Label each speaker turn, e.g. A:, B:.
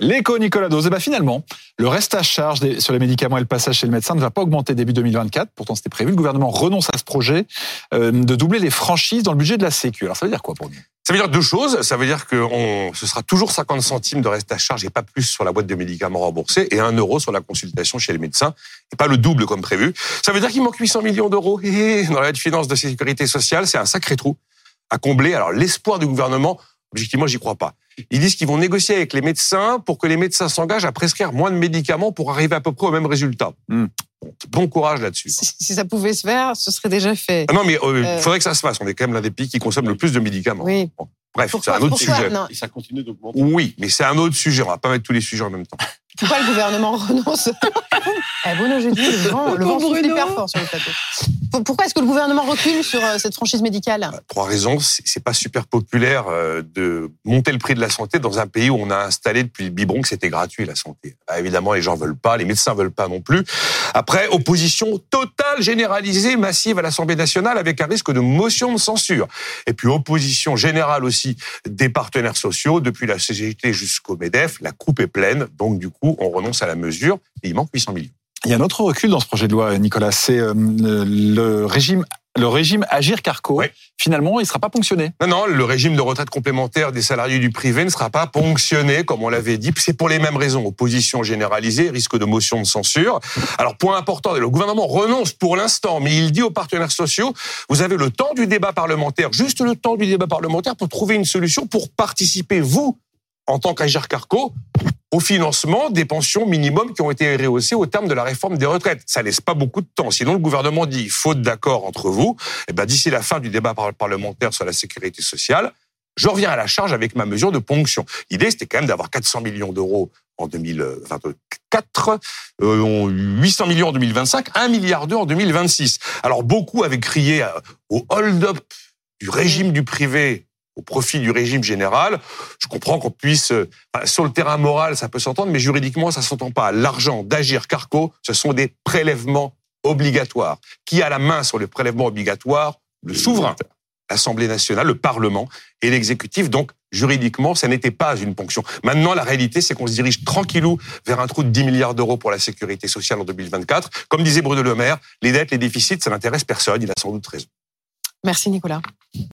A: L'écho Nicolas Dose. Et bah finalement, le reste à charge sur les médicaments et le passage chez le médecin ne va pas augmenter début 2024. Pourtant, c'était prévu. Le gouvernement renonce à ce projet euh, de doubler les franchises dans le budget de la Sécu. Alors, ça veut dire quoi pour nous?
B: Ça veut dire deux choses. Ça veut dire que ce sera toujours 50 centimes de reste à charge et pas plus sur la boîte de médicaments remboursés et 1 euro sur la consultation chez le médecin et pas le double comme prévu. Ça veut dire qu'il manque 800 millions d'euros dans la loi de de sécurité sociale. C'est un sacré trou à combler. Alors l'espoir du gouvernement, objectivement, j'y crois pas. Ils disent qu'ils vont négocier avec les médecins pour que les médecins s'engagent à prescrire moins de médicaments pour arriver à peu près au même résultat.
A: Hmm.
B: Bon, courage là-dessus.
C: Si, si ça pouvait se faire, ce serait déjà fait.
B: Ah non, mais il
C: Euh.
B: faudrait que ça se fasse. On est quand même l'un des pays qui consomment le plus de médicaments.
C: Oui.
B: Bon, bref, c'est un autre
C: pourquoi
B: sujet.
C: non,
D: Et ça continue d'augmenter.
B: Oui, mais c'est un autre sujet. On va pas mettre tous les sujets en même temps.
C: pourquoi le gouvernement renonce Eh, Bruno, j'ai dit, le vent, le vent souffle
E: Bruno.
C: hyper fort sur le plateau. Pour- Pourquoi est-ce que le gouvernement recule sur euh, cette franchise médicale?
B: Trois raisons. C'est pas super populaire euh, de monter le prix de la santé dans un pays où on a installé depuis le biberon que c'était gratuit la santé. Bah, évidemment, les gens veulent pas, les médecins veulent pas non plus. Après, opposition totale, généralisée, massive à l'Assemblée nationale avec un risque de motion de censure. Et puis opposition générale aussi des partenaires sociaux, depuis la CGT jusqu'au MEDEF. La coupe est pleine, donc du coup, on renonce à la mesure il manque 800 millions.
A: Il y a un autre recul dans ce projet de loi, Nicolas. C'est euh, le régime, le régime Agir Carco.
B: Oui.
A: Finalement, il ne sera pas ponctionné.
B: Non, non, le régime de retraite complémentaire des salariés du privé ne sera pas ponctionné, comme on l'avait dit. C'est pour les mêmes raisons. Opposition généralisée, risque de motion de censure. Alors, point important, le gouvernement renonce pour l'instant, mais il dit aux partenaires sociaux, vous avez le temps du débat parlementaire, juste le temps du débat parlementaire pour trouver une solution pour participer, vous, en tant qu'Agir Carco, au financement des pensions minimum qui ont été rehaussées au terme de la réforme des retraites. Ça laisse pas beaucoup de temps. Sinon, le gouvernement dit, faute d'accord entre vous, eh ben, d'ici la fin du débat par- parlementaire sur la sécurité sociale, je reviens à la charge avec ma mesure de ponction. L'idée, c'était quand même d'avoir 400 millions d'euros en 2024, euh, 800 millions en 2025, 1 milliard d'euros en 2026. Alors, beaucoup avaient crié euh, au hold-up du régime du privé au profit du régime général. Je comprends qu'on puisse, euh, sur le terrain moral, ça peut s'entendre, mais juridiquement, ça s'entend pas. L'argent d'Agir Carco, ce sont des prélèvements obligatoires. Qui a la main sur les prélèvements obligatoires? Le souverain, l'Assemblée nationale, le Parlement et l'exécutif. Donc, juridiquement, ça n'était pas une ponction. Maintenant, la réalité, c'est qu'on se dirige tranquillou vers un trou de 10 milliards d'euros pour la sécurité sociale en 2024. Comme disait Bruno Le Maire, les dettes, les déficits, ça n'intéresse personne. Il a sans doute raison.
C: Merci Nicolas.